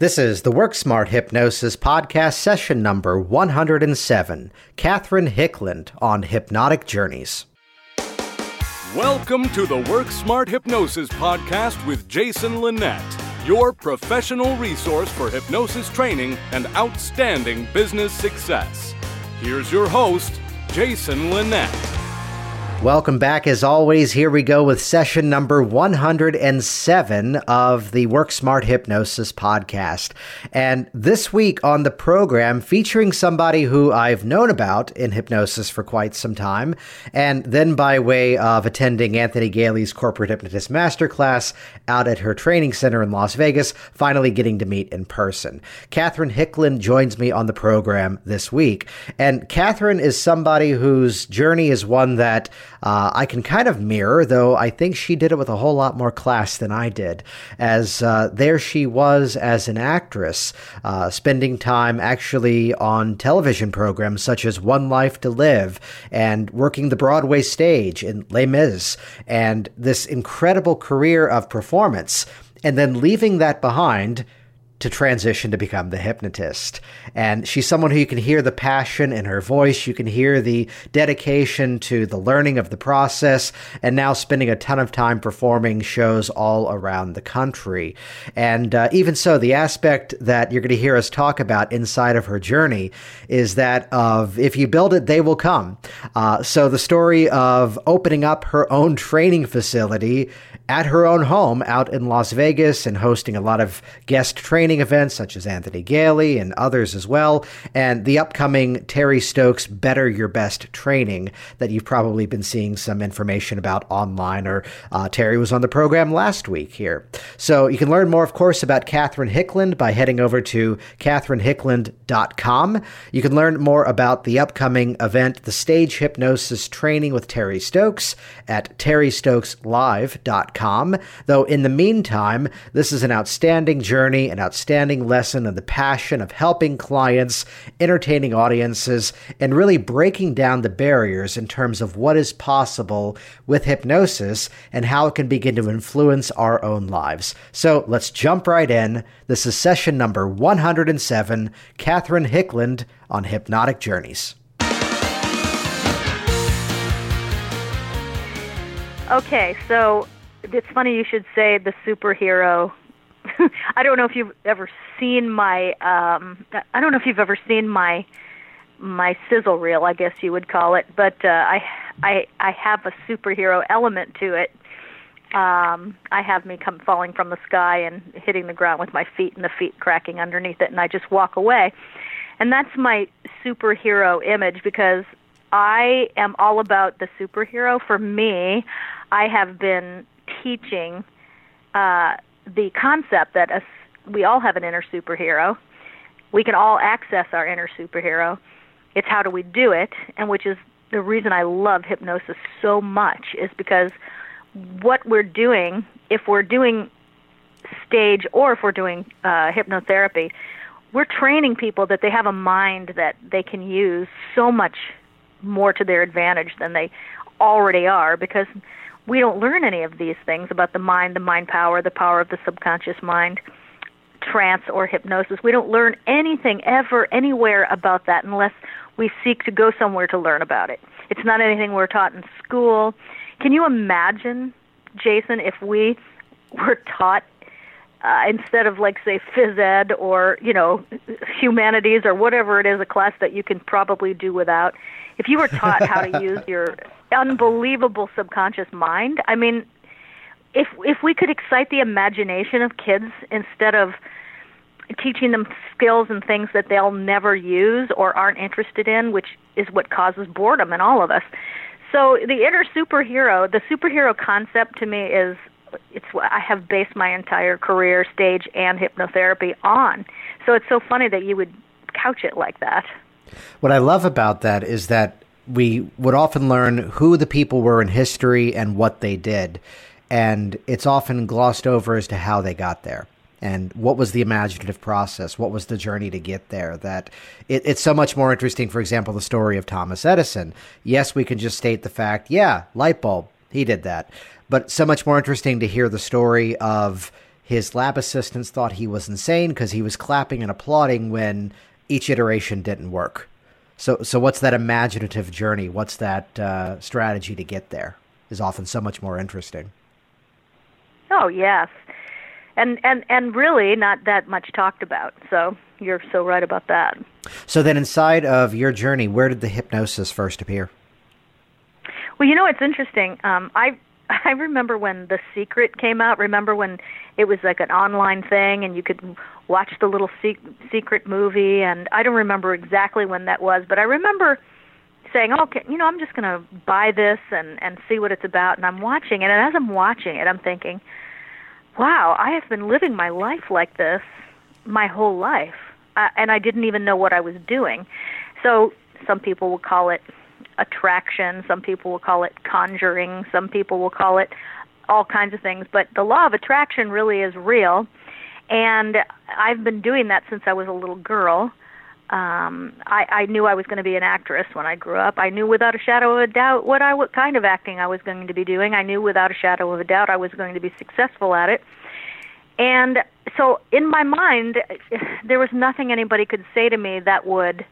This is the Work Smart Hypnosis podcast session number 107. Catherine Hickland on Hypnotic Journeys. Welcome to the Work Smart Hypnosis podcast with Jason Linett, your professional resource for hypnosis training and outstanding business success. Here's your host, Jason Linett. Welcome back. As always, here we go with session number 107 of the Work Smart Hypnosis podcast. And this week on the program, featuring somebody who I've known about in hypnosis for quite some time, and then by way of attending Anthony Galie's Corporate Hypnotist Masterclass out at her training center in Las Vegas, finally getting to meet in person. Catherine Hickland joins me on the program this week. And Catherine is somebody whose journey is one that uh, I can kind of mirror, though I think she did it with a whole lot more class than I did. As uh, there she was as an actress, uh, spending time actually on television programs such as One Life to Live and working the Broadway stage in Les Mis, and this incredible career of performance. And then leaving that behind to transition to become the hypnotist. And she's someone who you can hear the passion in her voice. You can hear the dedication to the learning of the process and now spending a ton of time performing shows all around the country. And uh, even so, the aspect that you're going to hear us talk about inside of her journey is that of if you build it, they will come. Uh, so the story of opening up her own training facility at her own home out in Las Vegas and hosting a lot of guest training events such as Anthony Galie and others as well, and the upcoming Terry Stokes Better Your Best training that you've probably been seeing some information about online, or uh, Terry was on the program last week here. So you can learn more, of course, about Catherine Hickland by heading over to catherinehickland.com. You can learn more about the upcoming event, the Stage Hypnosis Training with Terry Stokes, at terrystokeslive.com Though in the meantime, this is an outstanding journey, an outstanding lesson in the passion of helping clients, entertaining audiences, and really breaking down the barriers in terms of what is possible with hypnosis and how it can begin to influence our own lives. So let's jump right in. This is session number 107, Catherine Hickland on Hypnotic Journeys. Okay, so it's funny you should say the superhero. I don't know if you've ever seen my. Um, I don't know if you've ever seen my my sizzle reel, I guess you would call it. But uh, I I I have a superhero element to it. Um, I have me come falling from the sky and hitting the ground with my feet and the feet cracking underneath it, and I just walk away. And that's my superhero image because I am all about the superhero. For me, I have been teaching uh, the concept that a, we all have an inner superhero. We can all access our inner superhero. It's how do we do it, and which is the reason I love hypnosis so much is because what we're doing, if we're doing stage or if we're doing uh, hypnotherapy, we're training people that they have a mind that they can use so much more to their advantage than they already are because we don't learn any of these things about the mind, the mind power, the power of the subconscious mind, trance or hypnosis. We don't learn anything ever anywhere about that unless we seek to go somewhere to learn about it. It's not anything we're taught in school. Can you imagine, Jason, if we were taught uh, instead of like say phys ed or you know humanities or whatever it is a class that you can probably do without if you were taught how to use your unbelievable subconscious mind. I mean, if if we could excite the imagination of kids instead of teaching them skills and things that they'll never use or aren't interested in, which is what causes boredom in all of us. So the inner superhero, the superhero concept to me is it's what I have based my entire career, stage and hypnotherapy on. So it's so funny that you would couch it like that. What I love about that is that we would often learn who the people were in history and what they did. And it's often glossed over as to how they got there. And what was the imaginative process? What was the journey to get there? That it, it's so much more interesting for example the story of thomas edison. Yes we can just state the fact yeah light bulb he did that. But so much more interesting to hear the story of his lab assistants thought he was insane because he was clapping and applauding when each iteration didn't work. So, so what's that imaginative journey? What's that uh, strategy to get there? Is often so much more interesting. Oh yes, and and and really not that much talked about. So you're so right about that. So then, inside of your journey, where did the hypnosis first appear? Well, you know, it's interesting. Um, I I remember when The Secret came out. Remember when it was like an online thing and you could watch the little se- secret movie and I don't remember exactly when that was, but I remember saying, "Okay, you know, I'm just going to buy this and and see what it's about." And I'm watching it, and as I'm watching it, I'm thinking, "Wow, I have been living my life like this my whole life." Uh, and I didn't even know what I was doing. So, some people will call it attraction, some people will call it conjuring, some people will call it all kinds of things, but the law of attraction really is real. And I've been doing that since I was a little girl. Um, I, I knew I was going to be an actress when I grew up. I knew without a shadow of a doubt what I what kind of acting I was going to be doing. I knew without a shadow of a doubt I was going to be successful at it. And so in my mind, there was nothing anybody could say to me that would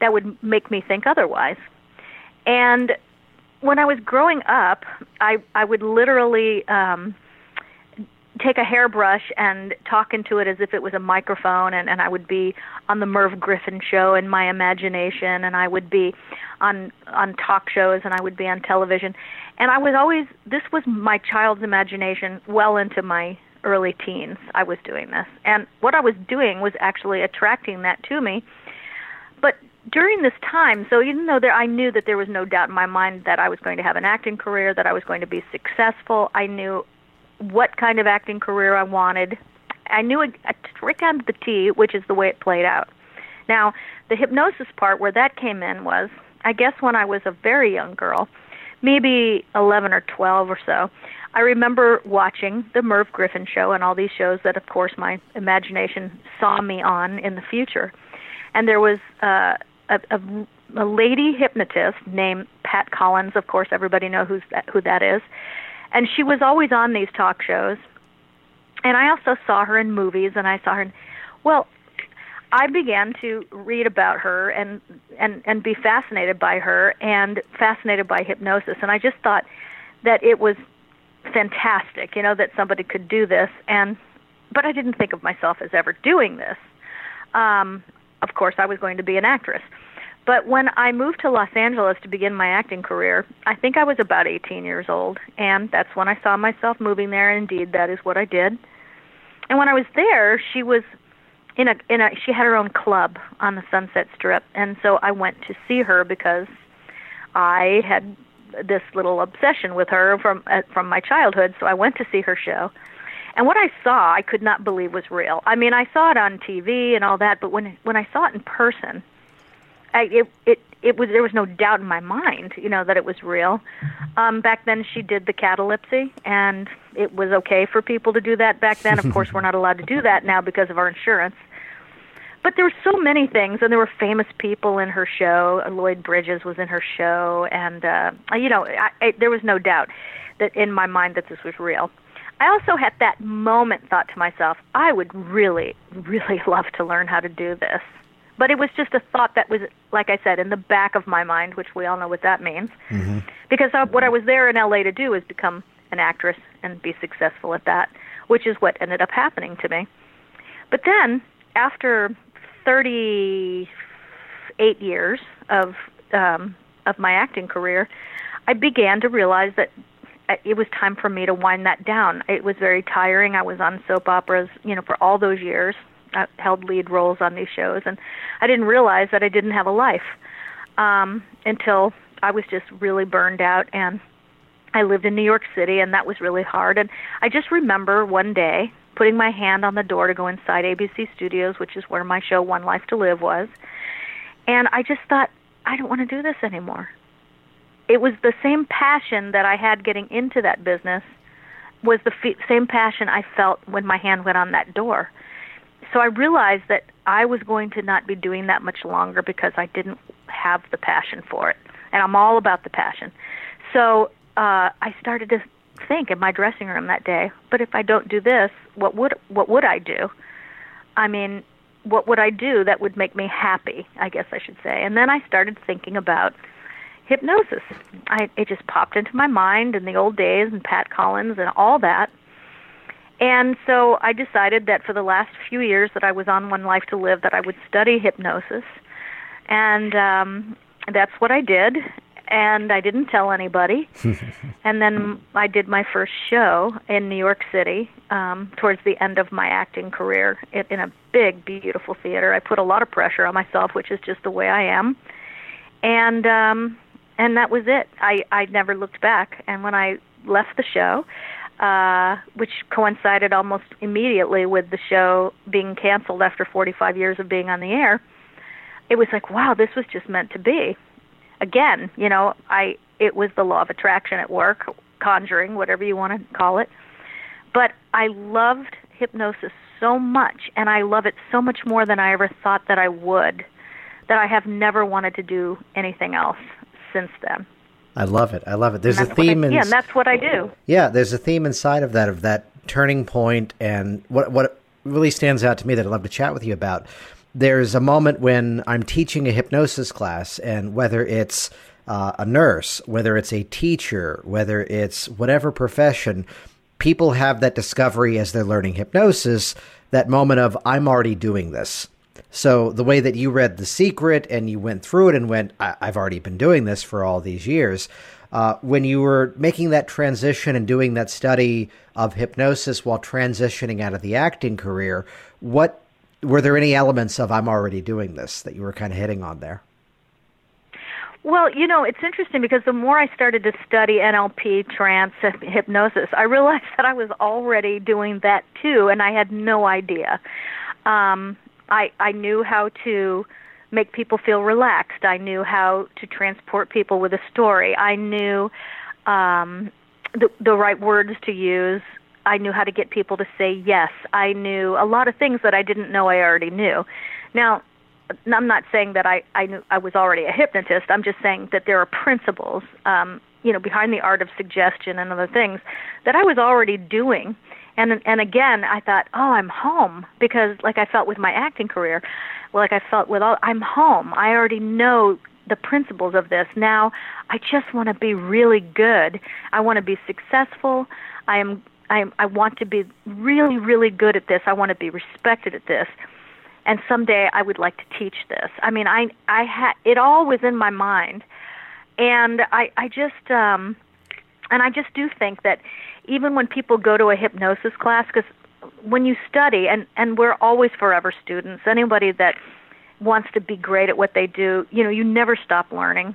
that would make me think otherwise. And when I was growing up, I I would literally um take a hairbrush and talk into it as if it was a microphone and, and I would be on the Merv Griffin show in my imagination and I would be on on talk shows and I would be on television. And I was always this was my child's imagination well into my early teens. I was doing this. And what I was doing was actually attracting that to me. During this time, so even though there, I knew that there was no doubt in my mind that I was going to have an acting career, that I was going to be successful, I knew what kind of acting career I wanted. I knew it right down to the T, which is the way it played out. Now, the hypnosis part where that came in was, I guess, when I was a very young girl, maybe 11 or 12 or so. I remember watching the Merv Griffin show and all these shows that, of course, my imagination saw me on in the future. And there was uh, a, a, a lady hypnotist named Pat Collins. Of course, everybody knows who's that, who that is. And she was always on these talk shows. And I also saw her in movies, and I saw her. In, well, I began to read about her and and and be fascinated by her and fascinated by hypnosis. And I just thought that it was fantastic, you know, that somebody could do this. And but I didn't think of myself as ever doing this. Um, of course, I was going to be an actress. But when I moved to Los Angeles to begin my acting career, I think I was about 18 years old, and that's when I saw myself moving there. And indeed, that is what I did. And when I was there, she was in a in a she had her own club on the Sunset Strip, and so I went to see her because I had this little obsession with her from uh, from my childhood. So I went to see her show, and what I saw, I could not believe was real. I mean, I saw it on TV and all that, but when when I saw it in person, I, it it it was there was no doubt in my mind, you know, that it was real. Um, back then, she did the catalepsy, and it was okay for people to do that back then. Of course, we're not allowed to do that now because of our insurance. But there were so many things, and there were famous people in her show. Lloyd Bridges was in her show, and uh, you know, I, I, there was no doubt that in my mind that this was real. I also at that moment thought to myself, I would really, really love to learn how to do this. But it was just a thought that was, like I said, in the back of my mind, which we all know what that means. Mm-hmm. Because uh, what I was there in LA to do is become an actress and be successful at that, which is what ended up happening to me. But then, after 38 years of um, of my acting career, I began to realize that it was time for me to wind that down. It was very tiring. I was on soap operas, you know, for all those years. I held lead roles on these shows, and I didn't realize that I didn't have a life um, until I was just really burned out. And I lived in New York City, and that was really hard. And I just remember one day putting my hand on the door to go inside ABC Studios, which is where my show One Life to Live was. And I just thought, I don't want to do this anymore it was the same passion that I had getting into that business was the same passion I felt when my hand went on that door. So I realized that I was going to not be doing that much longer because I didn't have the passion for it. And I'm all about the passion. So uh, I started to think in my dressing room that day. But if I don't do this, what would what would I do? I mean, what would I do that would make me happy? I guess I should say. And then I started thinking about hypnosis. I it just popped into my mind in the old days and Pat Collins and all that. And so I decided that for the last few years that I was on One Life to Live that I would study hypnosis. And um that's what I did and I didn't tell anybody. and then I did my first show in New York City um, towards the end of my acting career in, in a big, beautiful theater. I put a lot of pressure on myself, which is just the way I am, and um, and that was it. I I never looked back. And when I left the show. Uh, which coincided almost immediately with the show being canceled after 45 years of being on the air. It was like, wow, this was just meant to be again, you know, I it was the law of attraction at work, conjuring, whatever you want to call it. But I loved hypnosis so much and I love it so much more than I ever thought that I would that I have never wanted to do anything else since then. I love it. I love it. There's a theme I, in Yeah, and that's what I do. Yeah, there's a theme inside of that of that turning point and what what really stands out to me that I'd love to chat with you about there's a moment when I'm teaching a hypnosis class, and whether it's uh, a nurse, whether it's a teacher, whether it's whatever profession, people have that discovery as they're learning hypnosis, that moment of, I'm already doing this. So the way that you read The Secret and you went through it and went, I- have already been doing this for all these years. Uh, when you were making that transition and doing that study of hypnosis while transitioning out of the acting career, what were there any elements of I'm already doing this that you were kind of hitting on there? Well, you know, it's interesting because the more I started to study NLP, trance, hypnosis, I realized that I was already doing that too, and I had no idea. Um, I I knew how to make people feel relaxed. I knew how to transport people with a story. I knew um, the the right words to use I knew how to get people to say yes. I knew a lot of things that I didn't know I already knew. Now, I'm not saying that I I knew I was already a hypnotist. I'm just saying that there are principles, um, you know, behind the art of suggestion and other things that I was already doing. And and again, I thought, oh, I'm home because like I felt with my acting career, like I felt with all, I'm home. I already know the principles of this. Now, I just want to be really good. I want to be successful. I am I I want to be really really good at this. I want to be respected at this. And someday I would like to teach this. I mean, I I had it all was in my mind. And I I just um and I just do think that even when people go to a hypnosis class cuz when you study and and we're always forever students. Anybody that wants to be great at what they do, you know, you never stop learning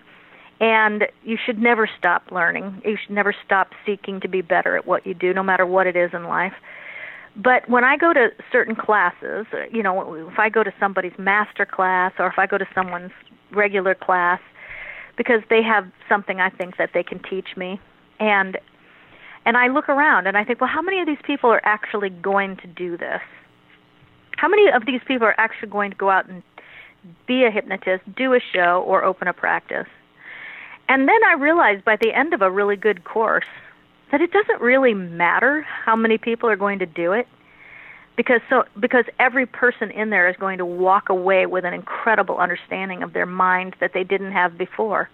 and you should never stop learning. You should never stop seeking to be better at what you do, no matter what it is in life. But when I go to certain classes, uh, you know, if I go to somebody's master class or if I go to someone's regular class, because they have something I think that they can teach me, and and I look around and I think, well, how many of these people are actually going to do this? How many of these people are actually going to go out and be a hypnotist, do a show, or open a practice? And then I realized by the end of a really good course that it doesn't really matter how many people are going to do it because so because every person in there is going to walk away with an incredible understanding of their mind that they didn't have before.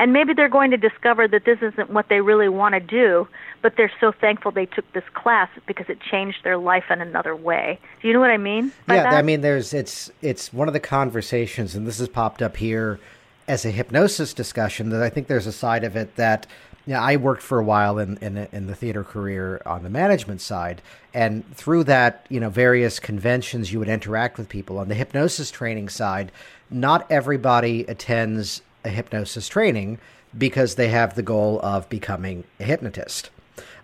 And maybe they're going to discover that this isn't what they really want to do, but they're so thankful they took this class because it changed their life in another way. Do you know what I mean? yeah, that? I mean there's it's it's one of the conversations and this has popped up here as a hypnosis discussion that I think there's a side of it that you know, I worked for a while in, in in the theater career on the management side, and through that, you know, various conventions, you would interact with people. On the hypnosis training side, not everybody attends a hypnosis training because they have the goal of becoming a hypnotist.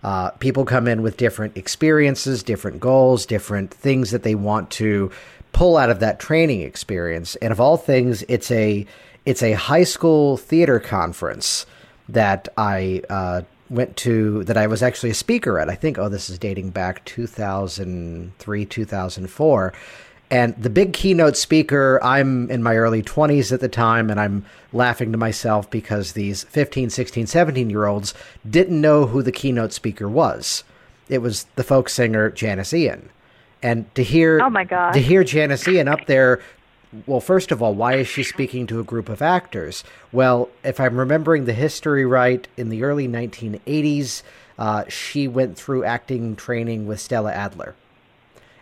Uh, people come in with different experiences, different goals, different things that they want to pull out of that training experience. And of all things, it's a it's a high school theater conference that I uh, went to that I was actually a speaker at. I think, oh, this is dating back 2003, 2004. And the big keynote speaker, I'm in my early 20s at the time, and I'm laughing to myself because these 15, 16, 17 year olds didn't know who the keynote speaker was. It was the folk singer Janis Ian. And to hear oh my God. to hear Janis Ian up there well, first of all, why is she speaking to a group of actors? Well, if I'm remembering the history right, in the early 1980s, uh, she went through acting training with Stella Adler.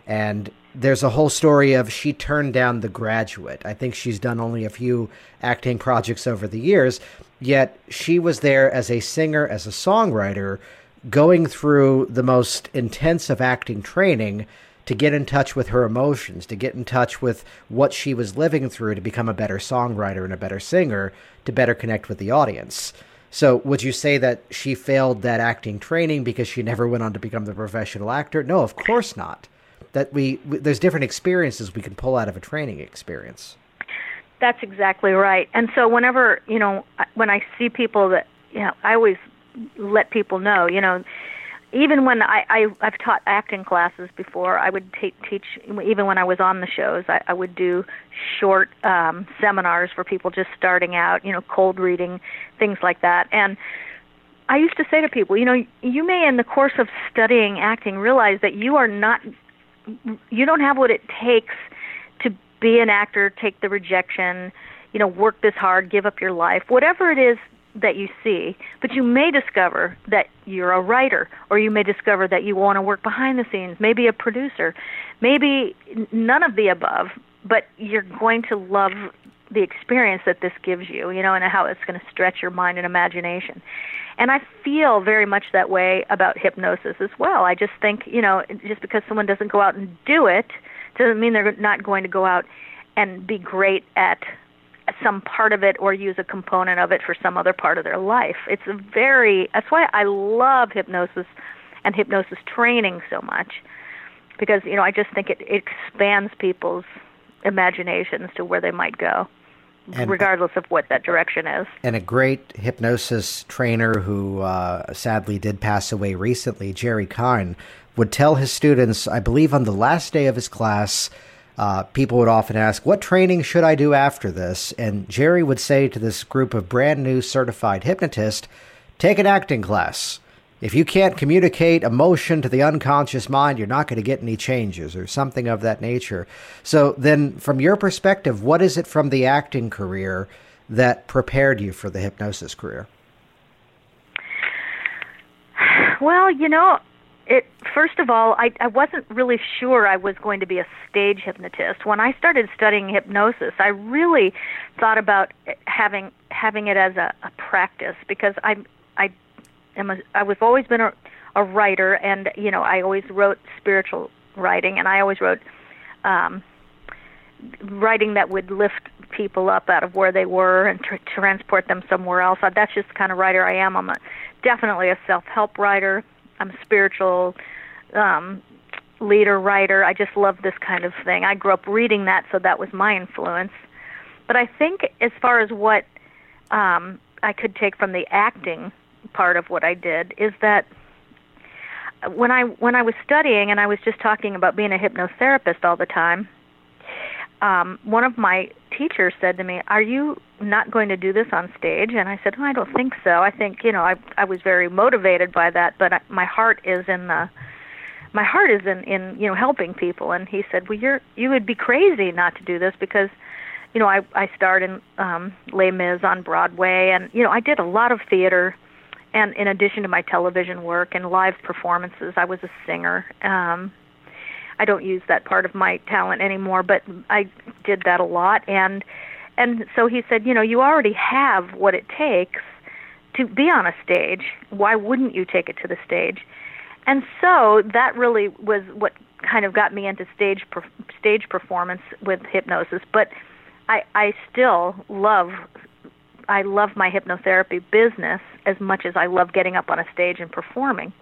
And there's a whole story of she turned down The Graduate. I think she's done only a few acting projects over the years, yet she was there as a singer, as a songwriter, going through the most intensive acting training to get in touch with her emotions, to get in touch with what she was living through to become a better songwriter and a better singer, to better connect with the audience. So, would you say that she failed that acting training because she never went on to become the professional actor? No, of course not. That we, we there's different experiences we can pull out of a training experience. That's exactly right. And so, whenever you know, when I see people that you know, I always let people know, you know, even when I, I I've taught acting classes before, I would t- teach even when I was on the shows. I, I would do short um, seminars for people just starting out, you know, cold reading, things like that. And I used to say to people, you know, you may in the course of studying acting realize that you are not, you don't have what it takes to be an actor, take the rejection, you know, work this hard, give up your life, whatever it is that you see, but you may discover that you're a writer, or you may discover that you want to work behind the scenes, maybe a producer, maybe none of the above, but you're going to love the experience that this gives you, you know, and how it's going to stretch your mind and imagination. And I feel very much that way about hypnosis as well. I just think, you know, just because someone doesn't go out and do it doesn't mean they're not going to go out and be great at some part of it or use a component of it for some other part of their life. It's a very that's why I love hypnosis and hypnosis training so much because you know I just think it, it expands people's imaginations to where they might go. And, regardless of what that direction is. And a great hypnosis trainer who uh, sadly did pass away recently, Jerry Kein, would tell his students, I believe on the last day of his class, uh, people would often ask, What training should I do after this? And Jerry would say to this group of brand new certified hypnotists, Take an acting class. If you can't communicate emotion to the unconscious mind, you're not going to get any changes or something of that nature. So, then from your perspective, what is it from the acting career that prepared you for the hypnosis career? Well, you know, it first of all I, I wasn't really sure i was going to be a stage hypnotist when i started studying hypnosis i really thought about eh, having having it as a, a practice because i am a, i was always been a, a writer and you know i always wrote spiritual writing and i always wrote um writing that would lift people up out of where they were and tr- transport them somewhere else that's just the kind of writer i am i'm a definitely a self help writer I'm a spiritual um, leader, writer. I just love this kind of thing. I grew up reading that, so that was my influence. But I think as far as what um, I could take from the acting part of what I did is that when I when I was studying and I was just talking about being a hypnotherapist all the time, um, one of my teachers said to me, "Are you not going to do this on stage?" And I said, oh, "I don't think so. I think you know I I was very motivated by that, but I, my heart is in the my heart is in in you know helping people." And he said, "Well, you're you would be crazy not to do this because." You know, I I starred in um, Les Mis on Broadway, and you know, I did a lot of theater, and in addition to my television work and live performances, I was a singer. Um, I don't use that part of my talent anymore, but I did that a lot and and so he said, you know, you already have what it takes to be on a stage. Why wouldn't you take it to the stage? And so that really was what kind of got me into stage per, stage performance with hypnosis, but I I still love I love my hypnotherapy business as much as I love getting up on a stage and performing.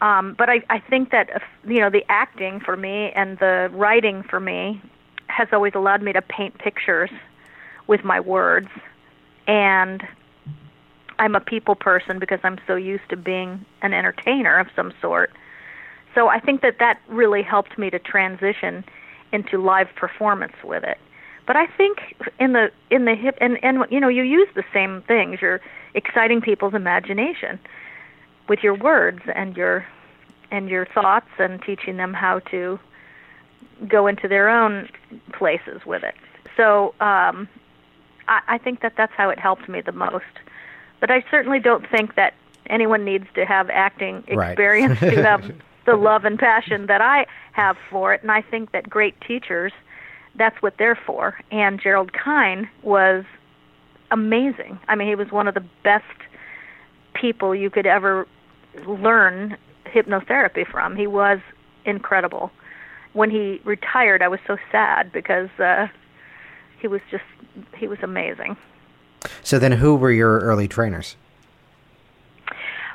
Um, but I, I think that if, you know the acting for me and the writing for me has always allowed me to paint pictures with my words, and I'm a people person because I'm so used to being an entertainer of some sort. So I think that that really helped me to transition into live performance with it. But I think in the in the hip and and you know you use the same things. You're exciting people's imagination with your words and your and your thoughts and teaching them how to go into their own places with it. So um, I, I think that that's how it helped me the most. But I certainly don't think that anyone needs to have acting Right. experience to have the love and passion that I have for it. And I think that great teachers, that's what they're for. And Gerald Kein was amazing. I mean, he was one of the best people you could ever learn hypnotherapy from. He was incredible. When he retired, I was so sad because uh, he was just he was amazing. So then, who were your early trainers?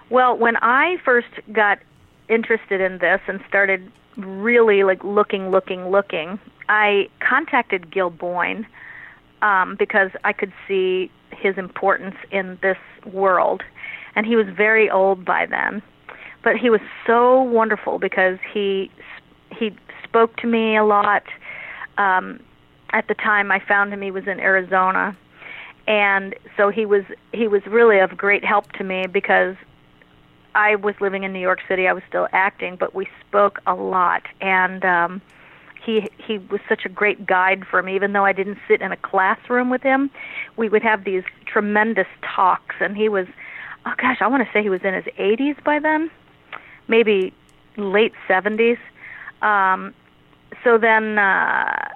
Well, when I first got interested in this and started really like looking, looking, looking, I contacted Gil Boyne um, because I could see his importance in this world, and he was very old by then, but he was so wonderful because he he spoke to me a lot. Um, at the time I found him, he was in Arizona, and so he was he was really of great help to me because I was living in New York City. I was still acting, but we spoke a lot, and um, he he was such a great guide for me. Even though I didn't sit in a classroom with him, we would have these tremendous talks, and he was, oh gosh, I want to say he was in his 80s by then, maybe late 70s. Um, so then, uh,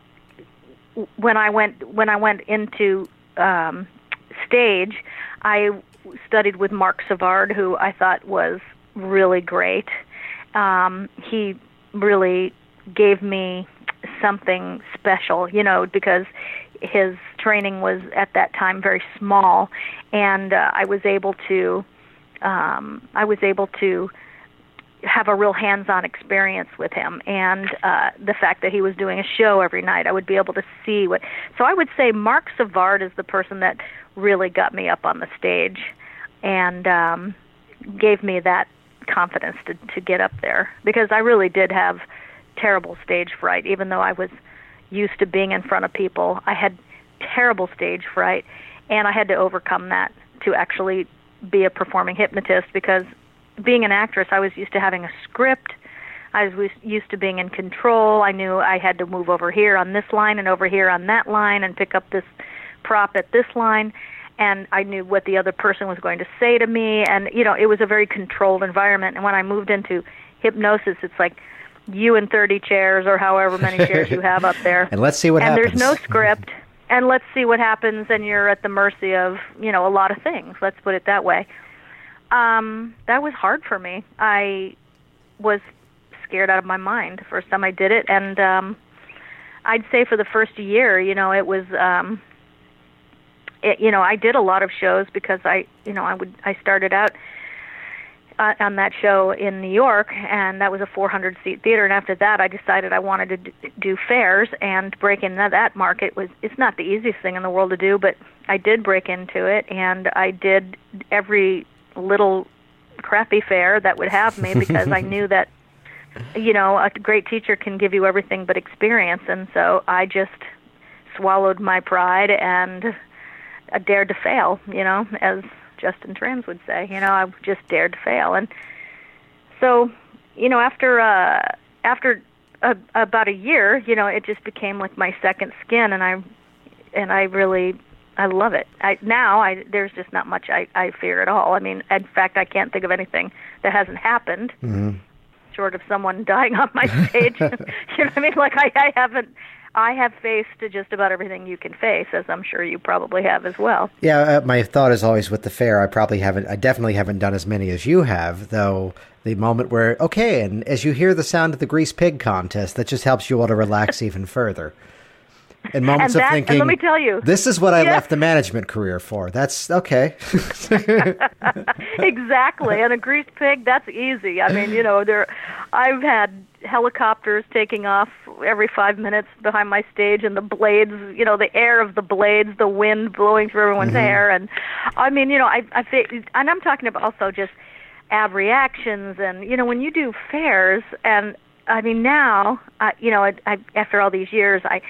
when I went when I went into um, stage, I studied with Mark Savard, who I thought was really great. Um, he really gave me something special, you know, because his training was at that time very small, and uh, I was able to um, I was able to have a real hands-on experience with him and uh the fact that he was doing a show every night I would be able to see what so I would say Mark Savard is the person that really got me up on the stage and um gave me that confidence to to get up there because I really did have terrible stage fright even though I was used to being in front of people I had terrible stage fright and I had to overcome that to actually be a performing hypnotist because being an actress, I was used to having a script. I was used to being in control. I knew I had to move over here on this line and over here on that line and pick up this prop at this line. And I knew what the other person was going to say to me. And, you know, it was a very controlled environment. And when I moved into hypnosis, it's like you and 30 chairs or however many chairs you have up there. And let's see what and happens. And there's no script. And let's see what happens. And you're at the mercy of, you know, a lot of things. Let's put it that way um, that was hard for me. I was scared out of my mind the first time I did it, and um, I'd say for the first year, you know, it was, um, it, you know, I did a lot of shows because I, you know, I would, I started out uh, on that show in New York, and that was a 400 seat theater. And after that, I decided I wanted to d- do fairs and break into that market. Was it's not the easiest thing in the world to do, but I did break into it, and I did every little crappy fair that would have me because I knew that you know a great teacher can give you everything but experience and so I just swallowed my pride and I dared to fail you know as Justin Tranz would say you know I just dared to fail and so you know after uh after a, about a year you know it just became like my second skin and I and I really I love it. I now I there's just not much I I fear at all. I mean, in fact, I can't think of anything that hasn't happened, Mm-hmm. short of someone dying on my stage. you know what I mean? Like I I haven't. I have faced just about everything you can face, as I'm sure you probably have as well. Yeah, uh, my thought is always with the fair. I probably haven't. I definitely haven't done as many as you have, though. The moment where okay, and as you hear the sound of the grease pig contest, that just helps you all to relax even further. And moments And of that- and thinking, let me tell you- this is what I Yes. left the management career for. That's okay. exactly. And a grease pig, that's easy. I mean, you know, there I've had helicopters taking off every 5 minutes behind my stage and the blades, you know, the air of the blades, the wind blowing through everyone's mm-hmm. hair and I mean, you know, I I think and I'm talking about also just abreactions and you know, when you do fairs and I mean, now, uh, you know, I, I, after all these years, I,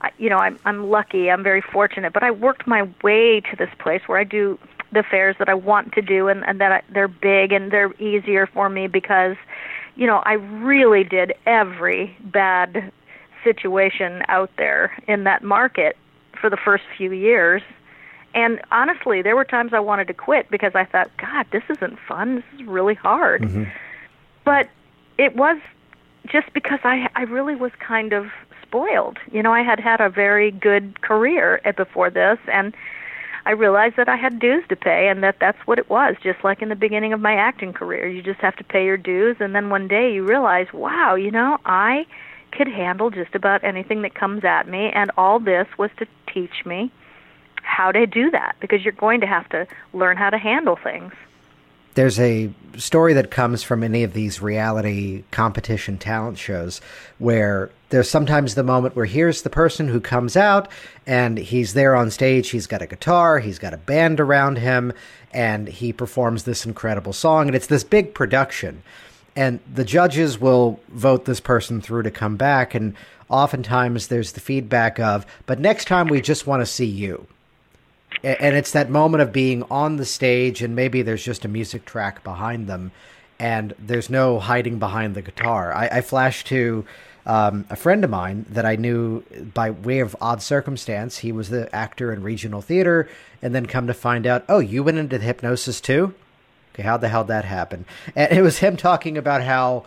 I, you know, I'm I'm lucky. I'm very fortunate. But I worked my way to this place where I do the fairs that I want to do, and and that I, they're big and they're easier for me because, you know, I really did every bad situation out there in that market for the first few years. And honestly, there were times I wanted to quit because I thought, God, this isn't fun. This is really hard. Mm-hmm. But it was just because I I really was kind of spoiled. You know, I had had a very good career before this, and I realized that I had dues to pay, and that that's what it was. Just like in the beginning of my acting career, you just have to pay your dues, and then one day you realize, wow, you know, I could handle just about anything that comes at me, and all this was to teach me how to do that because you're going to have to learn how to handle things. There's a story that comes from any of these reality competition talent shows where there's sometimes the moment where here's the person who comes out and he's there on stage. He's got a guitar, he's got a band around him, and he performs this incredible song. And it's this big production. And the judges will vote this person through to come back. And oftentimes there's the feedback of, but next time we just want to see you and it's that moment of being on the stage and maybe there's just a music track behind them and there's no hiding behind the guitar. I, I flash to um, a friend of mine that i knew by way of odd circumstance. He was the actor in regional theater and then come to find out oh you went into the hypnosis too? Okay how the hell that happen and it was him talking about how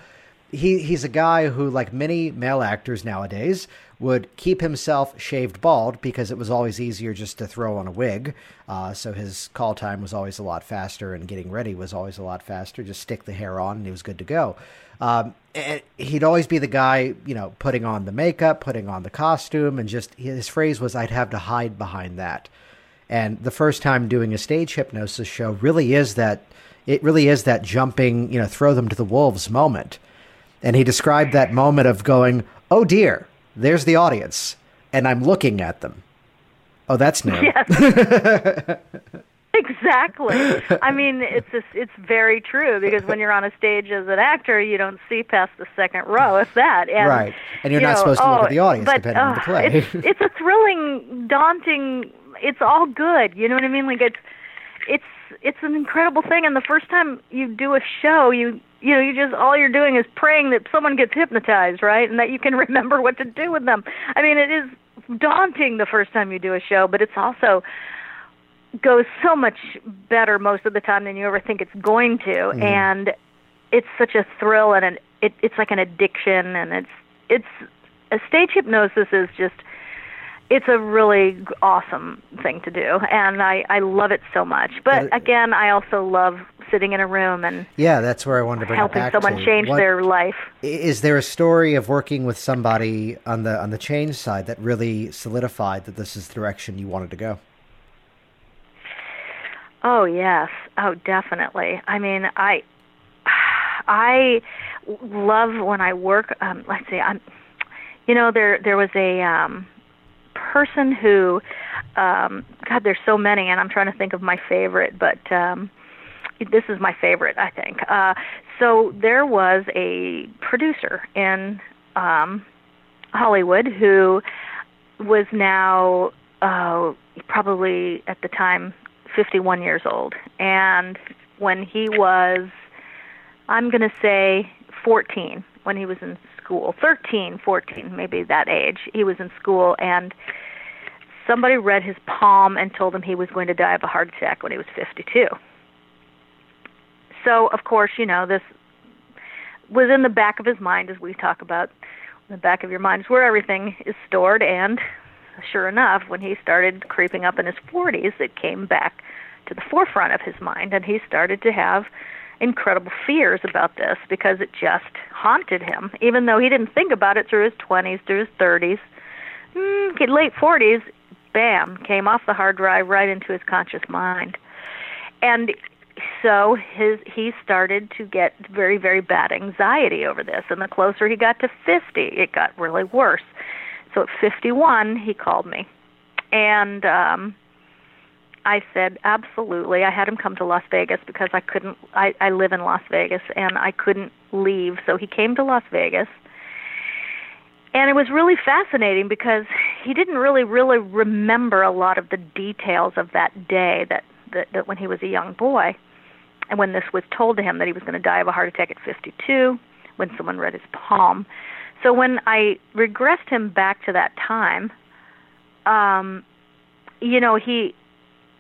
he he's a guy who like many male actors nowadays would keep himself shaved bald because it was always easier just to throw on a wig. Uh, so his call time was always a lot faster, and getting ready was always a lot faster. Just stick the hair on, and he was good to go. Um, he'd always be the guy, you know, putting on the makeup, putting on the costume, and just his phrase was, "I'd have to hide behind that." And the first time doing a stage hypnosis show really is that it really is that jumping, you know, throw them to the wolves moment. And he described that moment of going, "Oh dear, there's the audience, and I'm looking at them. Oh, that's new. Yes. exactly. I mean, it's just, it's very true because when you're on a stage as an actor, you don't see past the second row, if that. And, right, and you're you not know, supposed to look oh, at the audience but, depending uh, on the play. it's, it's a thrilling, daunting. It's all good. You know what I mean? Like it's it's it's an incredible thing. And the first time you do a show, you you know, you just all you're doing is praying that someone gets hypnotized, right? And that you can remember what to do with them. I mean, it is daunting the first time you do a show, but it's also goes so much better most of the time than you ever think it's going to. Mm-hmm. And it's such a thrill and an it, it's like an addiction and it's it's a stage hypnosis is just it's a really awesome thing to do and I I love it so much. But again, I also love sitting in a room and yeah, that's where I wanted to bring helping it back someone to. change what, their life. Is there a story of working with somebody on the on the change side that really solidified that this is the direction you wanted to go? Oh yes, oh definitely. I mean, I I love when I work. Um, let's see, I'm. You know, there there was a um, person who, um, God, there's so many, and I'm trying to think of my favorite, but um, this is my favorite, I think. Uh, so there was a producer in um, Hollywood who was now uh, probably at the time 51 years old, and when he was, I'm going to say 14, when he was in school, 13, 14, maybe that age, he was in school, and somebody read his palm and told him he was going to die of a heart attack when he was 52 so of course, you know, this was in the back of his mind as we talk about the back of your mind is where everything is stored and sure enough, when he started creeping up in his 40s, it came back to the forefront of his mind and he started to have incredible fears about this because it just haunted him even though he didn't think about it through his 20s, through his 30s. Mm, late 40s, bam, came off the hard drive right into his conscious mind. And so his he started to get very very bad anxiety over this and the closer he got to 50 it got really worse so at 51 he called me and um I said absolutely. I had him come to Las Vegas because I couldn't I I live in Las Vegas and I couldn't leave. So he came to Las Vegas. And it was really fascinating because he didn't really really remember a lot of the details of that day that that, that when he was a young boy and when this was told to him that he was going to die of a heart attack at 52 when someone read his palm. So when i regressed him back to that time um you know he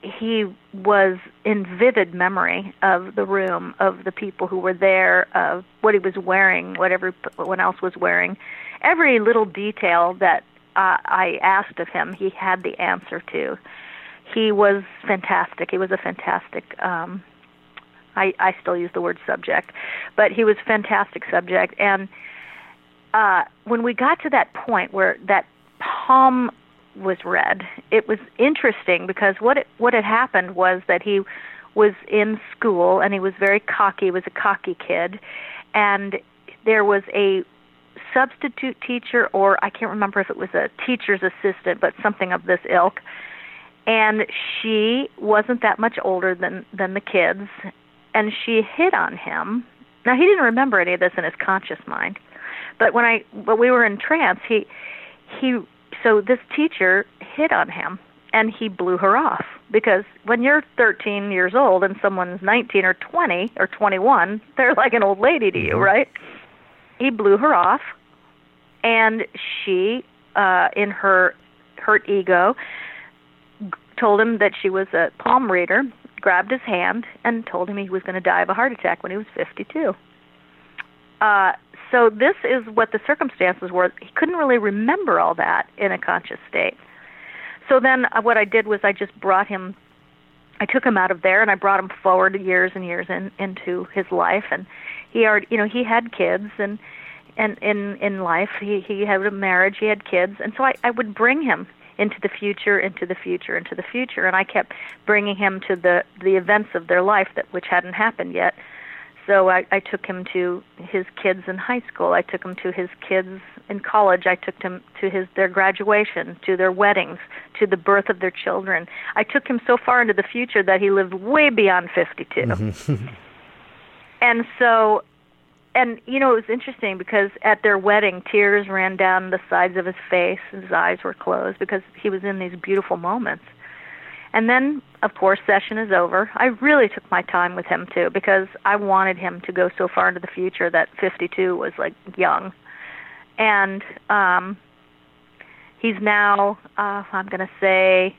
he was in vivid memory of the room, of the people who were there, of what he was wearing, what everyone else was wearing. Every little detail that uh, I asked of him, he had the answer to. He was fantastic. He was a fantastic. Um, I, I still use the word subject, but he was fantastic subject. And uh, when we got to that point where that palm was read. It was interesting because what it, what had happened was that he was in school and he was very cocky. He was a cocky kid, and there was a substitute teacher, or I can't remember if it was a teacher's assistant, but something of this ilk. And she wasn't that much older than than the kids, and she hit on him. Now he didn't remember any of this in his conscious mind, but when I when we were in trance, he he so this teacher hit on him and he blew her off. Because when you're 13 years old and someone's 19 or 20 or 21 they're like an old lady to you mm-hmm. right? He blew her off and she uh in her hurt ego told him that she was a palm reader grabbed his hand and told him he was going to die of a heart attack when he was 52 uh so this is what the circumstances were. He couldn't really remember all that in a conscious state. So then uh, what I did was I just brought him I took him out of there and I brought him forward years and years in, into his life. And he already you know he had kids and and in in life. He he had a marriage. He had kids. And so I I would bring him into the future into the future into the future. And I kept bringing him to the the events of their life that which hadn't happened yet so I, I took him to his kids in high school. I took him to his kids in college. I took him to his their graduation, to their weddings, to the birth of their children. I took him so far into the future that he lived way beyond 52. Mm-hmm. and so and you know it was interesting because at their wedding tears ran down the sides of his face his eyes were closed because he was in these beautiful moments and then, of course, session is over. I really took my time with him too because I wanted him to go so far into the future that 52 was like young. And um he's now uh I'm going to say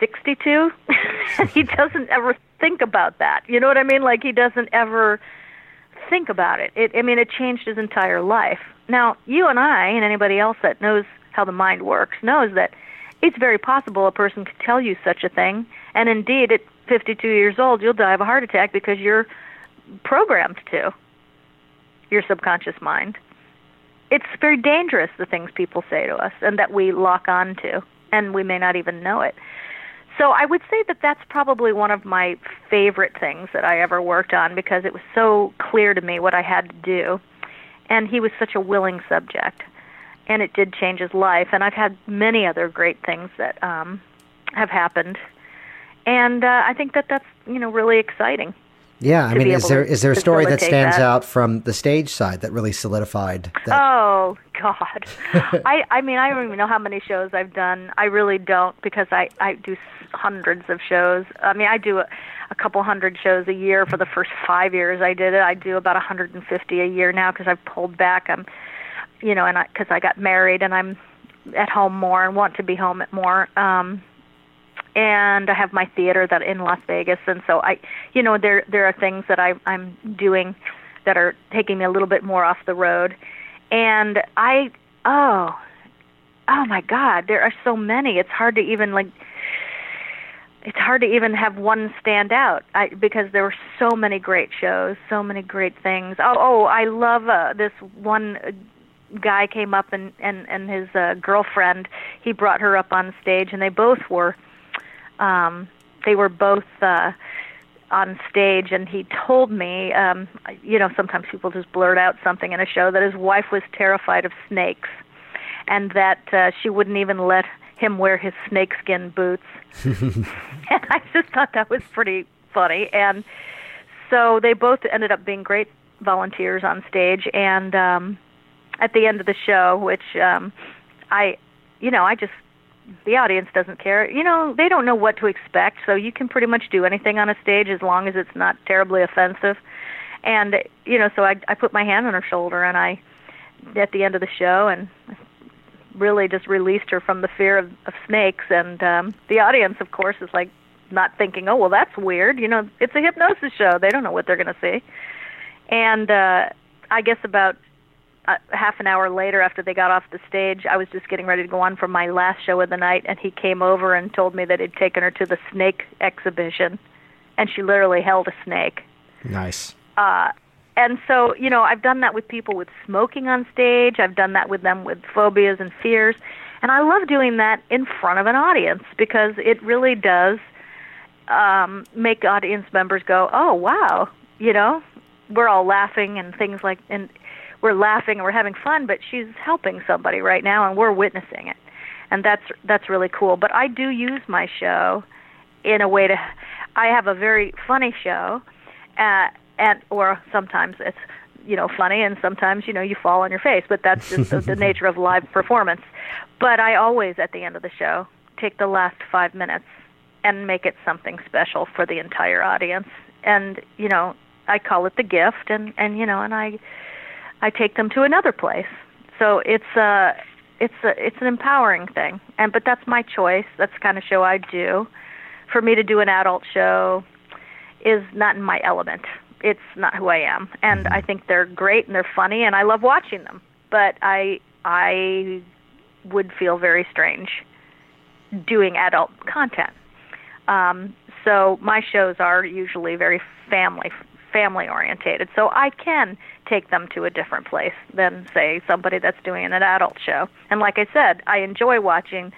62. he doesn't ever think about that. You know what I mean? Like he doesn't ever think about it. It I mean it changed his entire life. Now, you and I and anybody else that knows how the mind works knows that it's very possible a person could tell you such a thing, and indeed, at 52 years old, you'll die of a heart attack because you're programmed to. Your subconscious mind. It's very dangerous the things people say to us and that we lock on to, and we may not even know it. So I would say that that's probably one of my favorite things that I ever worked on because it was so clear to me what I had to do, and he was such a willing subject and it did change his life. And I've had many other great things that um, have happened, and uh, I think that that's you know really exciting. Yeah, I mean, is there is there a story that stands that. out from the stage side that really solidified? That? Oh God, I I mean I don't even know how many shows I've done. I really don't because I I do hundreds of shows. I mean I do a, a couple hundred shows a year for the first five years I did it. I do about 150 a year now because I've pulled back. I'm you know, and I because I got married and I'm at home more and want to be home more. Um, and I have my theater that in Las Vegas, and so I, you know, there there are things that I I'm doing that are taking me a little bit more off the road, and I oh oh my God, there are so many. It's hard to even like it's hard to even have one stand out I, because there were so many great shows, so many great things. Oh, oh I love uh, this one guy came up and and and his uh, girlfriend he brought her up on stage and they both were um they were both uh on stage and he told me um you know sometimes people just blurt out something in a show that his wife was terrified of snakes and that uh, she wouldn't even let him wear his snakeskin boots. And i just thought that was pretty funny. And so they both ended up being great volunteers on stage and um at the end of the show, which um, I, you know, I just the audience doesn't care. You know, they don't know what to expect, so you can pretty much do anything on a stage as long as it's not terribly offensive. And you know, so I I put my hand on her shoulder and I at the end of the show and really just released her from the fear of, of snakes and um the audience of course is like not thinking, "Oh, well that's weird." You know, it's a hypnosis show. They don't know what they're going to see. And uh I guess about uh, half an hour later after they got off the stage, I was just getting ready to go on for my last show of the night, and he came over and told me that he'd taken her to the snake exhibition, and she literally held a snake. Nice. Uh, and so, you know, I've done that with people with smoking on stage. I've done that with them with phobias and fears. And I love doing that in front of an audience because it really does um, make audience members go, "Oh, wow!" You know, we're all laughing and things like, and we're laughing and we're having fun, but she's helping somebody right now, and we're witnessing it, and that's that's really cool. But I do use my show in a way to. I have a very funny show, uh, and or sometimes it's you know funny, and sometimes you know you fall on your face, but that's just the, the nature of live performance. But I always at the end of the show take the last five minutes and make it something special for the entire audience, and you know I call it the gift, and and you know, and I I take them to another place. So it's a it's a it's an empowering thing, and but that's my choice. That's the kind of show I do. For me to do an adult show is not in my element. It's not who I am, and mm-hmm. I think they're great and they're funny, and I love watching them. But I I would feel very strange doing adult content. Um, so my shows are usually very family family orientated. So I can take them to a different place than say somebody that's doing an adult show. And like I said, I enjoy watching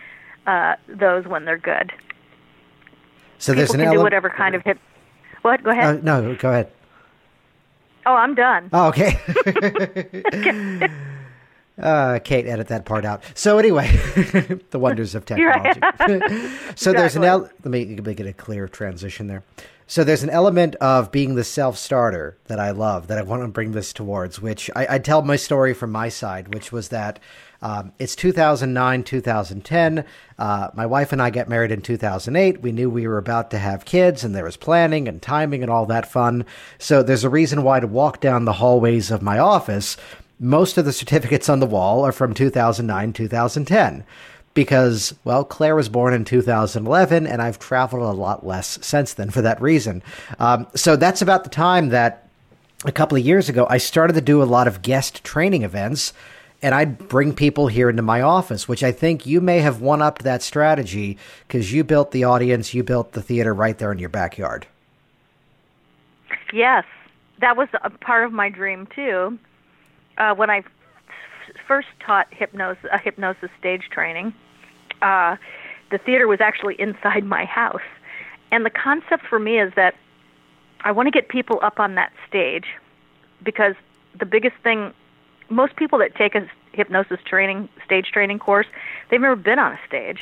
uh, those when they're good. So People there's an can do whatever kind of hip. What? Go ahead. Uh, no, go ahead. oh, I'm done. Oh, okay. Uh, Kate, edit that part out. So anyway, the wonders of technology. so there's an el- let me make it a clear transition there. So there's an element of being the self-starter that I love that I want to bring this towards, which I, I tell my story from my side, which was that um, it's 2009, 2010. Uh, my wife and I get married in 2008. We knew we were about to have kids, and there was planning and timing and all that fun. So there's a reason why to walk down the hallways of my office most of the certificates on the wall are from 2009, 2010. Because, well, Claire was born in 2011, and I've traveled a lot less since then for that reason. Um, so that's about the time that a couple of years ago, I started to do a lot of guest training events, and I'd bring people here into my office, which I think you may have one upped that strategy because you built the audience, you built the theater right there in your backyard. Yes, that was a part of my dream too. Uh, when I f- first taught hypnosis, a hypnosis stage training, uh, the theater was actually inside my house, and the concept for me is that I want to get people up on that stage because the biggest thing, most people that take a hypnosis training stage training course, they've never been on a stage,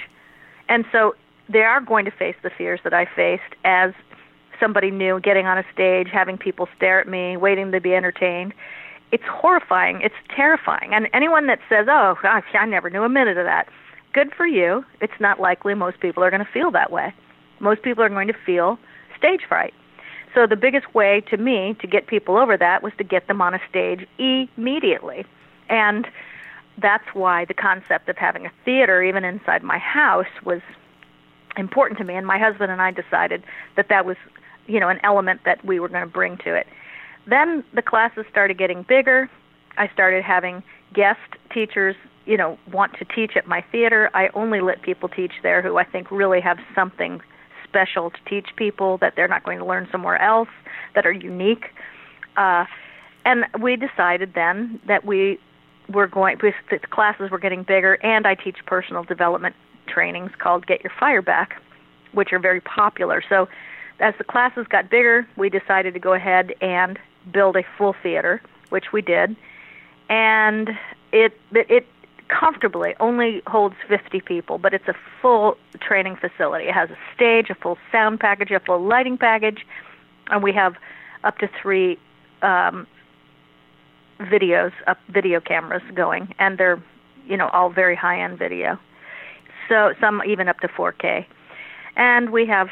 and so they are going to face the fears that I faced as somebody new getting on a stage, having people stare at me, waiting to be entertained. It's horrifying. It's terrifying. And anyone that says, "Oh, gosh, I never knew a minute of that," good for you. It's not likely most people are going to feel that way. Most people are going to feel stage fright. So the biggest way to me to get people over that was to get them on a stage immediately. And that's why the concept of having a theater even inside my house was important to me and my husband and I decided that that was you know an element that we were going to bring to it. Then the classes started getting bigger. I started having guest teachers, you know, want to teach at my theater. I only let people teach there who I think really have something special to teach people that they're not going to learn somewhere else that are unique. Uh, and we decided then that we were going because the classes were getting bigger, and I teach personal development trainings called Get Your Fire Back, which are very popular. So as the classes got bigger, we decided to go ahead and build a full theater, which we did, and it it, it comfortably only holds 50 people, but it's a full training facility. It has a stage, a full sound package, a full lighting package, and we have up to three um, videos, up video cameras going, and they're, you know, all very high end video. So some even up to 4K, and we have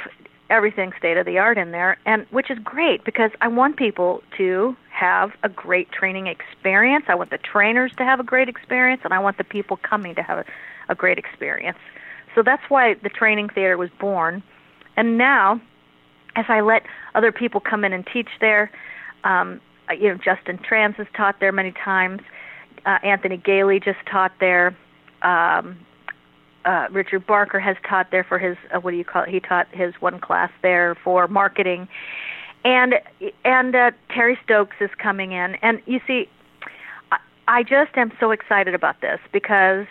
everything state of the art in there, and which is great because I want people to have a great training experience. I want the trainers to have a great experience, and I want the people coming to have a, a great experience. So that's why the training theater was born. And now, as I let other people come in and teach there, um, you know, Justin Tranz has taught there many times. Uh, Anthony Galie just taught there. Um, uh, Richard Barker has taught there for his uh, what do you call it? He taught his one class there for marketing, and and uh, Terry Stokes is coming in, and you see, I, I just am so excited about this because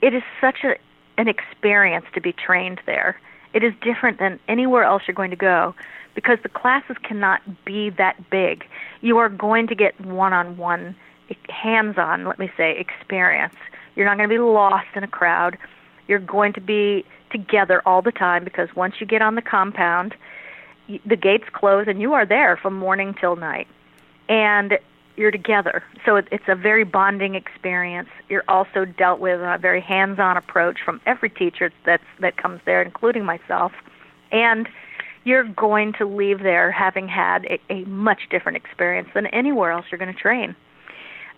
it is such a an experience to be trained there. It is different than anywhere else you're going to go because the classes cannot be that big. You are going to get one-on-one, hands-on, let me say, experience you're not going to be lost in a crowd. You're going to be together all the time because once you get on the compound, the gates close and you are there from morning till night. And you're together. So it's a very bonding experience. You're also dealt with a very hands-on approach from every teacher that's that comes there, including myself. And you're going to leave there having had a, a much different experience than anywhere else you're going to train.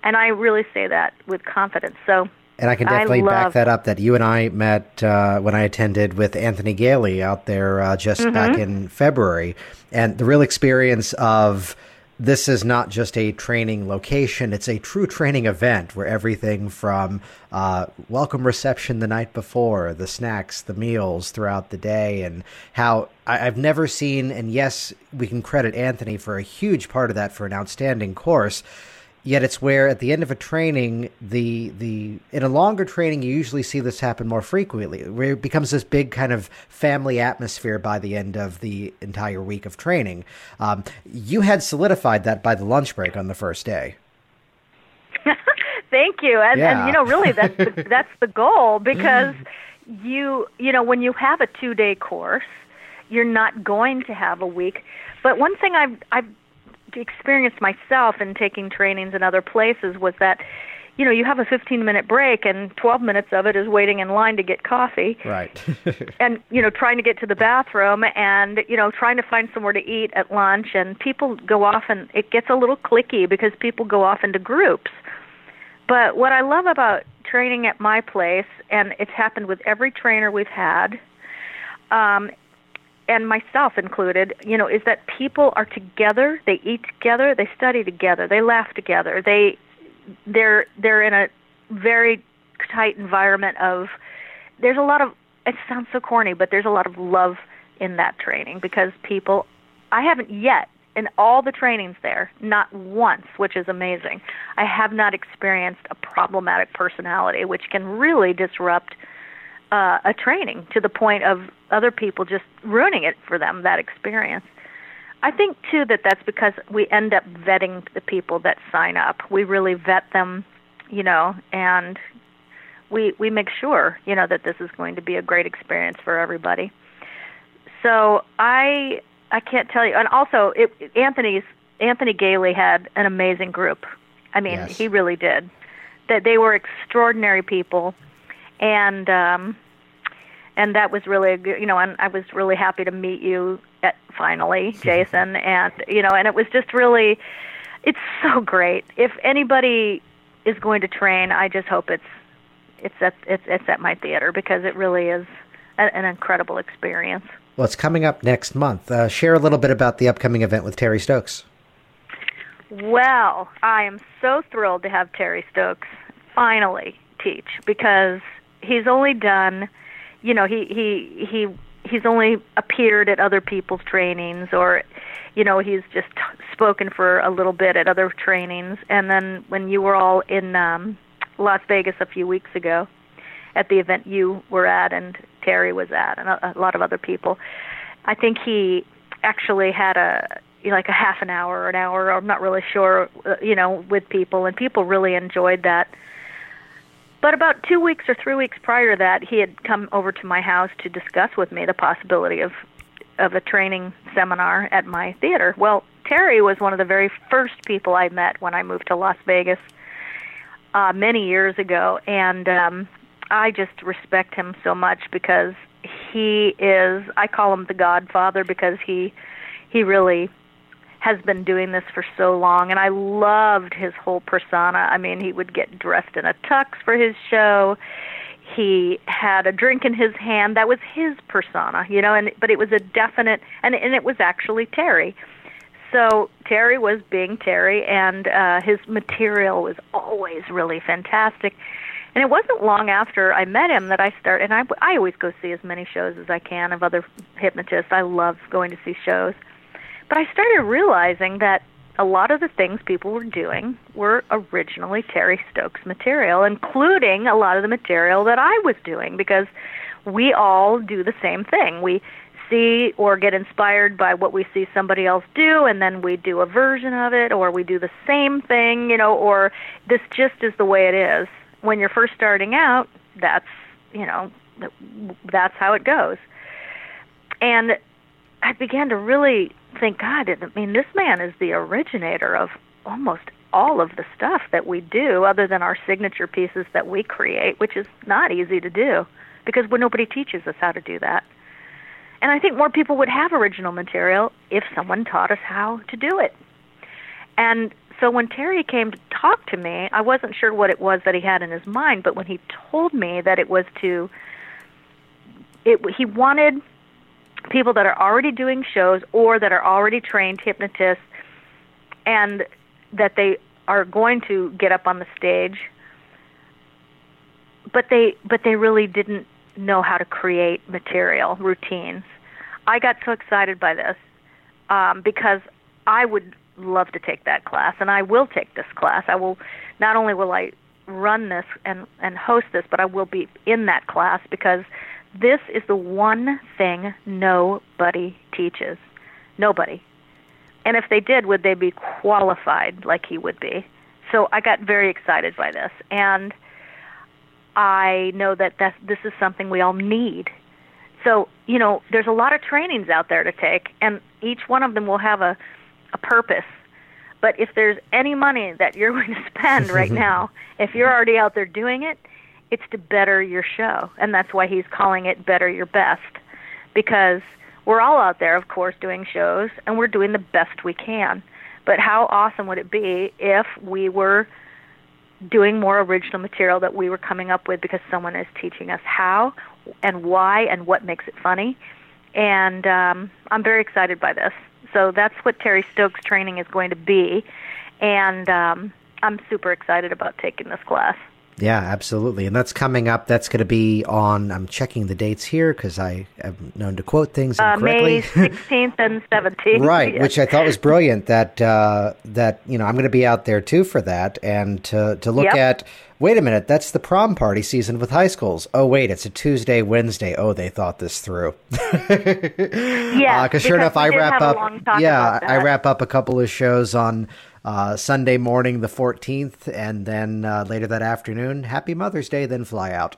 And I really say that with confidence. So and I can definitely I back that up. That you and I met uh, when I attended with Anthony Galie out there uh, just mm-hmm. back in February, and the real experience of this is not just a training location; it's a true training event where everything from uh, welcome reception the night before, the snacks, the meals throughout the day, and how I, have never seen. And yes, we can credit Anthony for a huge part of that for an outstanding course Yet it's where at the end of a training, the the in a longer training, you usually see this happen more frequently. Where it becomes this big kind of family atmosphere by the end of the entire week of training. Um, you had solidified that by the lunch break on the first day. Thank you, and, yeah. and you know, really, that's the, that's the goal because you you know when you have a two day course, you're not going to have a week. But one thing I've I've experienced myself in taking trainings in other places was that you know you have a 15 minute break and 12 minutes of it is waiting in line to get coffee. Right. And you know trying to get to the bathroom and you know trying to find somewhere to eat at lunch and people go off and it gets a little clicky because people go off into groups. But what i love about training at my place and it's happened with every trainer we've had um, and myself included, you know, is that people are together, they eat together, they study together, they laugh together. They they're they're in a very tight environment of there's a lot of it sounds so corny, but there's a lot of love in that training because people I haven't yet in all the trainings there, not once, which is amazing. I have not experienced a problematic personality which can really disrupt uh, a training to the point of other people just ruining it for them that experience. I think too that that's because we end up vetting the people that sign up. We really vet them, you know, and we we make sure, you know, that this is going to be a great experience for everybody. So I I can't tell you. And also, it, Anthony's Anthony Galie had an amazing group. I mean, yes. he really did. That they were extraordinary people, and um, and that was really good, you know, and I was really happy to meet you at, finally, Jason, and you know, and it was just really, it's so great. If anybody is going to train, I just hope it's it's at it's it's at my theater because it really is a, an incredible experience. Well, it's coming up next month. Uh, share a little bit about the upcoming event with Terry Stokes. Well, I am so thrilled to have Terry Stokes finally teach because he's only done you know he he he he's only appeared at other people's trainings or you know he's just spoken for a little bit at other trainings. And then when you were all in um Las Vegas a few weeks ago at the event you were at and Terry was at and a, a lot of other people I think he actually had a like a half an hour or an hour I'm not really sure uh, you know with people. And people really enjoyed that but about two weeks or three weeks prior to that, he had come over to my house to discuss with me the possibility of of a training seminar at my theater. Well, Terry was one of the very first people I met when I moved to Las Vegas uh, many years ago, and um, I just respect him so much because he is. I call him the Godfather because he he really has been doing this for so long and I loved his whole persona. I mean, he would get dressed in a tux for his show. He had a drink in his hand. That was his persona, you know, and but it was a definite and and it was actually Terry. So Terry was being Terry and uh his material was always really fantastic. And it wasn't long after I met him that I started, and I, I always go see as many shows as I can of other hypnotists. I love going to see shows. But I started realizing that a lot of the things people were doing were originally Terry Stokes material, including a lot of the material that I was doing, because we all do the same thing. We see or get inspired by what we see somebody else do, and then we do a version of it, or we do the same thing, you know, or this just is the way it is. When you're first starting out, that's, you know, that's how it goes. And I began to really think, God, I mean, this man is the originator of almost all of the stuff that we do, other than our signature pieces that we create, which is not easy to do because nobody teaches us how to do that. And I think more people would have original material if someone taught us how to do it. And so when Terry came to talk to me, I wasn't sure what it was that he had in his mind, but when he told me that it was to, it he wanted people that are already doing shows or that are already trained hypnotists and that they are going to get up on the stage. But they but they really didn't know how to create material routines. I got so excited by this um, because i would love to take that class and i will take this class. I will not only will i run this and and host this but i will be in that class because this is the one thing nobody teaches. Nobody. And if they did, would they be qualified like he would be? So I got very excited by this. And I know that that's, this is something we all need. So, you know, there's a lot of trainings out there to take, and each one of them will have a, a purpose. But if there's any money that you're going to spend right now, if you're already out there doing it, it's to better your show. And that's why he's calling it Better Your Best. Because we're all out there, of course, doing shows, and we're doing the best we can. But how awesome would it be if we were doing more original material that we were coming up with because someone is teaching us how and why and what makes it funny? And um, I'm very excited by this. So that's what Terry Stokes training is going to be. And um, I'm super excited about taking this class. Yeah, absolutely. And that's coming up. That's going to be on, I'm checking the dates here because I am known to quote things uh. May 16th and 17th. right, which I thought was brilliant that, uh, that, you know, I'm going to be out there too for that and to, to look yep. at, wait a minute, that's the prom party season with high schools. Oh, wait, it's a Tuesday, Wednesday. Oh, they thought this through. yeah. Because uh, sure enough, I wrap up, yeah, I wrap up a couple of shows on, uh, Sunday morning, the 14th, and then uh, later that afternoon, Happy Mother's Day, then fly out.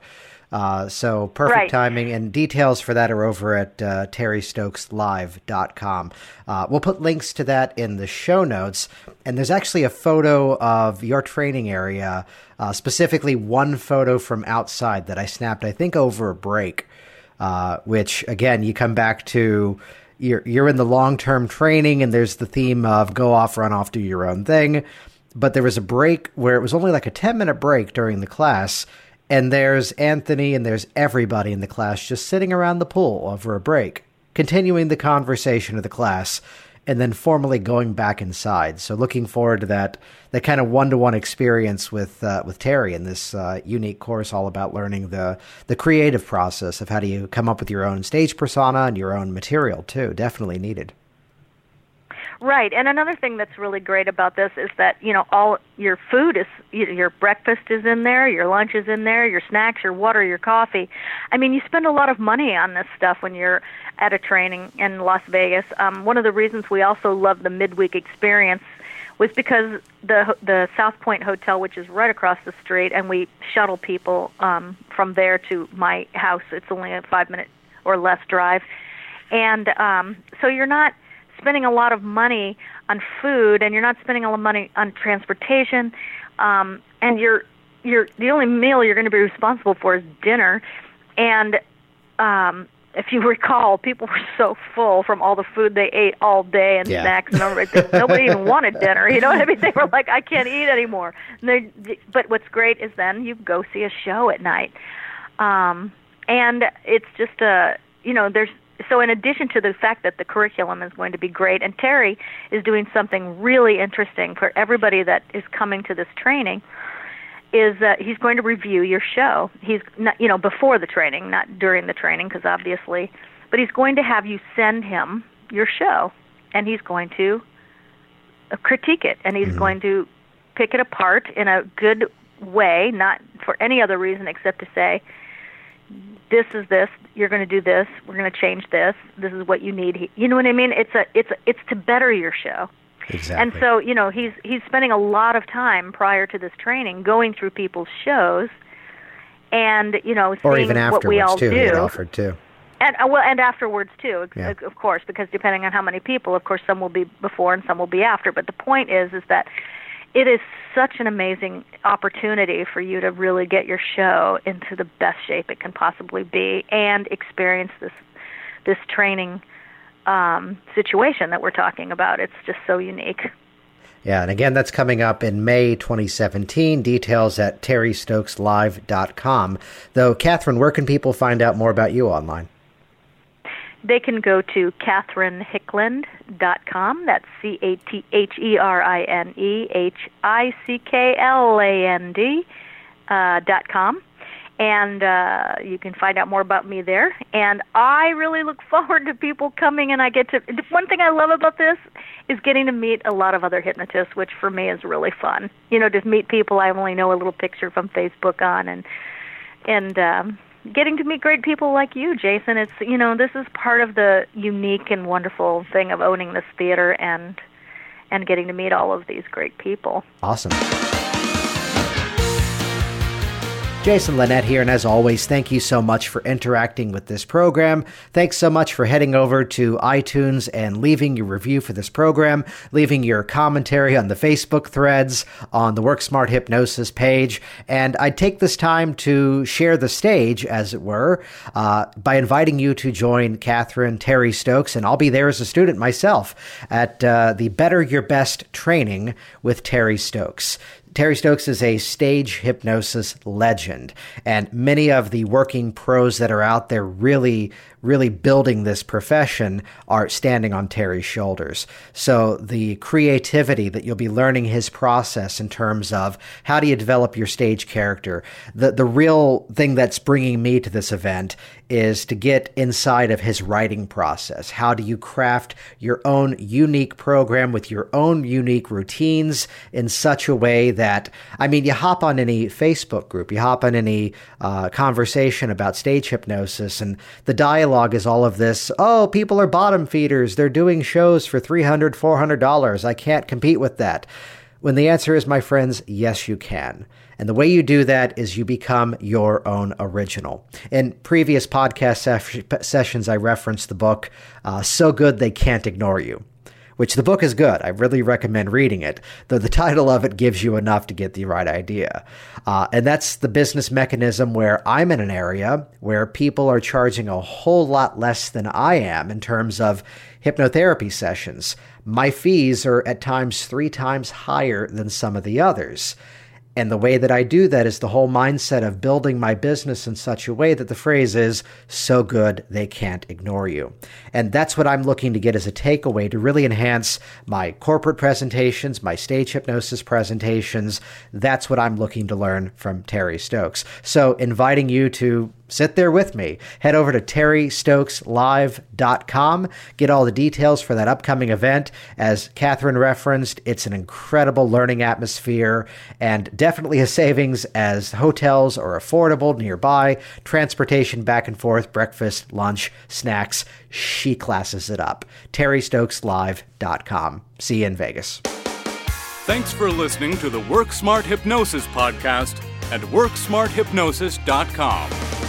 Uh, so perfect right. timing, and details for that are over at uh, terrystokeslive.com. Uh, we'll put links to that in the show notes, and there's actually a photo of your training area, uh, specifically one photo from outside that I snapped, I think, over a break. Uh, which again, you come back to you're you're in the long term training, and there's the theme of go off, run off, do your own thing. But there was a break where it was only like a ten minute break during the class, and there's Anthony and there's everybody in the class just sitting around the pool over a break, continuing the conversation of the class and then formally going back inside. So looking forward to that that kind of one to one experience with uh, with Terry in this uh, unique course, all about learning the the creative process of how do you come up with your own stage persona and your own material too. Definitely needed. Right, and another thing that's really great about this is that you know all your food is your breakfast is in there, your lunch is in there, your snacks, your water, your coffee. I mean, you spend a lot of money on this stuff when you're at a training in Las Vegas. Um, one of the reasons we also love the midweek experience was because the the South Point Hotel, which is right across the street, and we shuttle people um, from there to my house. It's only a five minute or less drive and um, so you're not spending a lot of money on food, and you're not spending a lot of money on transportation, um, and you're you're the only meal you're going to be responsible for is dinner, and um, if you recall, people were so full from all the food they ate all day and Yeah. snacks and everything. Nobody even wanted dinner. You know what I mean? They were like, I can't eat anymore. And they, but what's great is then you go see a show at night, um, and it's just a you know there's so in addition to the fact that the curriculum is going to be great, and Terry is doing something really interesting for everybody that is coming to this training is that he's going to review your show. He's not, you know, before the training, not during the training, because obviously, but he's going to have you send him your show, and he's going to uh, critique it, and he's going to pick it apart in a good way, not for any other reason except to say, this is this. You're going to do this. We're going to change this. This is what you need. He- You know what I mean? It's a, it's, a, it's to better your show. Exactly. And so, you know, he's he's spending a lot of time prior to this training going through people's shows, and you know, or seeing even what we all too. He do, had offered too. and uh, well, and afterwards too, Yeah. of course, because depending on how many people, of course, some will be before and some will be after. But the point is, is that it is such an amazing opportunity for you to really get your show into the best shape it can possibly be and experience this this training um, situation that we're talking about. It's just so unique. Yeah, and again, that's coming up in May 2017. Details at terrystokeslive.com. Though, Catherine, where can people find out more about you online? They can go to catherinehickland.com. That's C A T H E R I N E H I C K L A N D uh, dot com. And uh, you can find out more about me there. And I really look forward to people coming, and I get to. One thing I love about this is getting to meet a lot of other hypnotists, which for me is really fun. You know, just meet people I only know a little picture from Facebook on, and and um, getting to meet great people like you, Jason. It's you know this is part of the unique and wonderful thing of owning this theater and and getting to meet all of these great people. Awesome. Jason Linett here, and as always, thank you so much for interacting with this program. Thanks so much for heading over to iTunes and leaving your review for this program, leaving your commentary on the Facebook threads, on the Work Smart Hypnosis page. And I take this time to share the stage, as it were, uh, by inviting you to join Catherine Terry Stokes, and I'll be there as a student myself at uh, the Better Your Best training with Terry Stokes. Terry Stokes is a stage hypnosis legend, and many of the working pros that are out there really, really building this profession are standing on Terry's shoulders. So the creativity that you'll be learning his process in terms of how do you develop your stage character, the the real thing that's bringing me to this event is to get inside of his writing process. How do you craft your own unique program with your own unique routines in such a way that, I mean, you hop on any Facebook group, you hop on any uh, conversation about stage hypnosis, and the dialogue is all of this oh, people are bottom feeders. They're doing shows for $300, $400. I can't compete with that. When the answer is, my friends, yes, you can. And the way you do that is you become your own original. In previous podcast sef- sessions, I referenced the book uh, So Good They Can't Ignore You, which the book is good. I really recommend reading it, though the title of it gives you enough to get the right idea. Uh, and that's the business mechanism where I'm in an area where people are charging a whole lot less than I am in terms of hypnotherapy sessions. My fees are at times three times higher than some of the others. And the way that I do that is the whole mindset of building my business in such a way that the phrase is so good they can't ignore you. And that's what I'm looking to get as a takeaway to really enhance my corporate presentations, my stage hypnosis presentations. That's what I'm looking to learn from Terry Stokes. So inviting you to sit there with me. Head over to terrystokeslive.com. Get all the details for that upcoming event. As Catherine referenced, it's an incredible learning atmosphere and definitely a savings as hotels are affordable nearby, transportation back and forth, breakfast, lunch, snacks. She classes it up. terrystokeslive.com. See you in Vegas. Thanks for listening to the Work Smart Hypnosis podcast at WorkSmartHypnosis.com.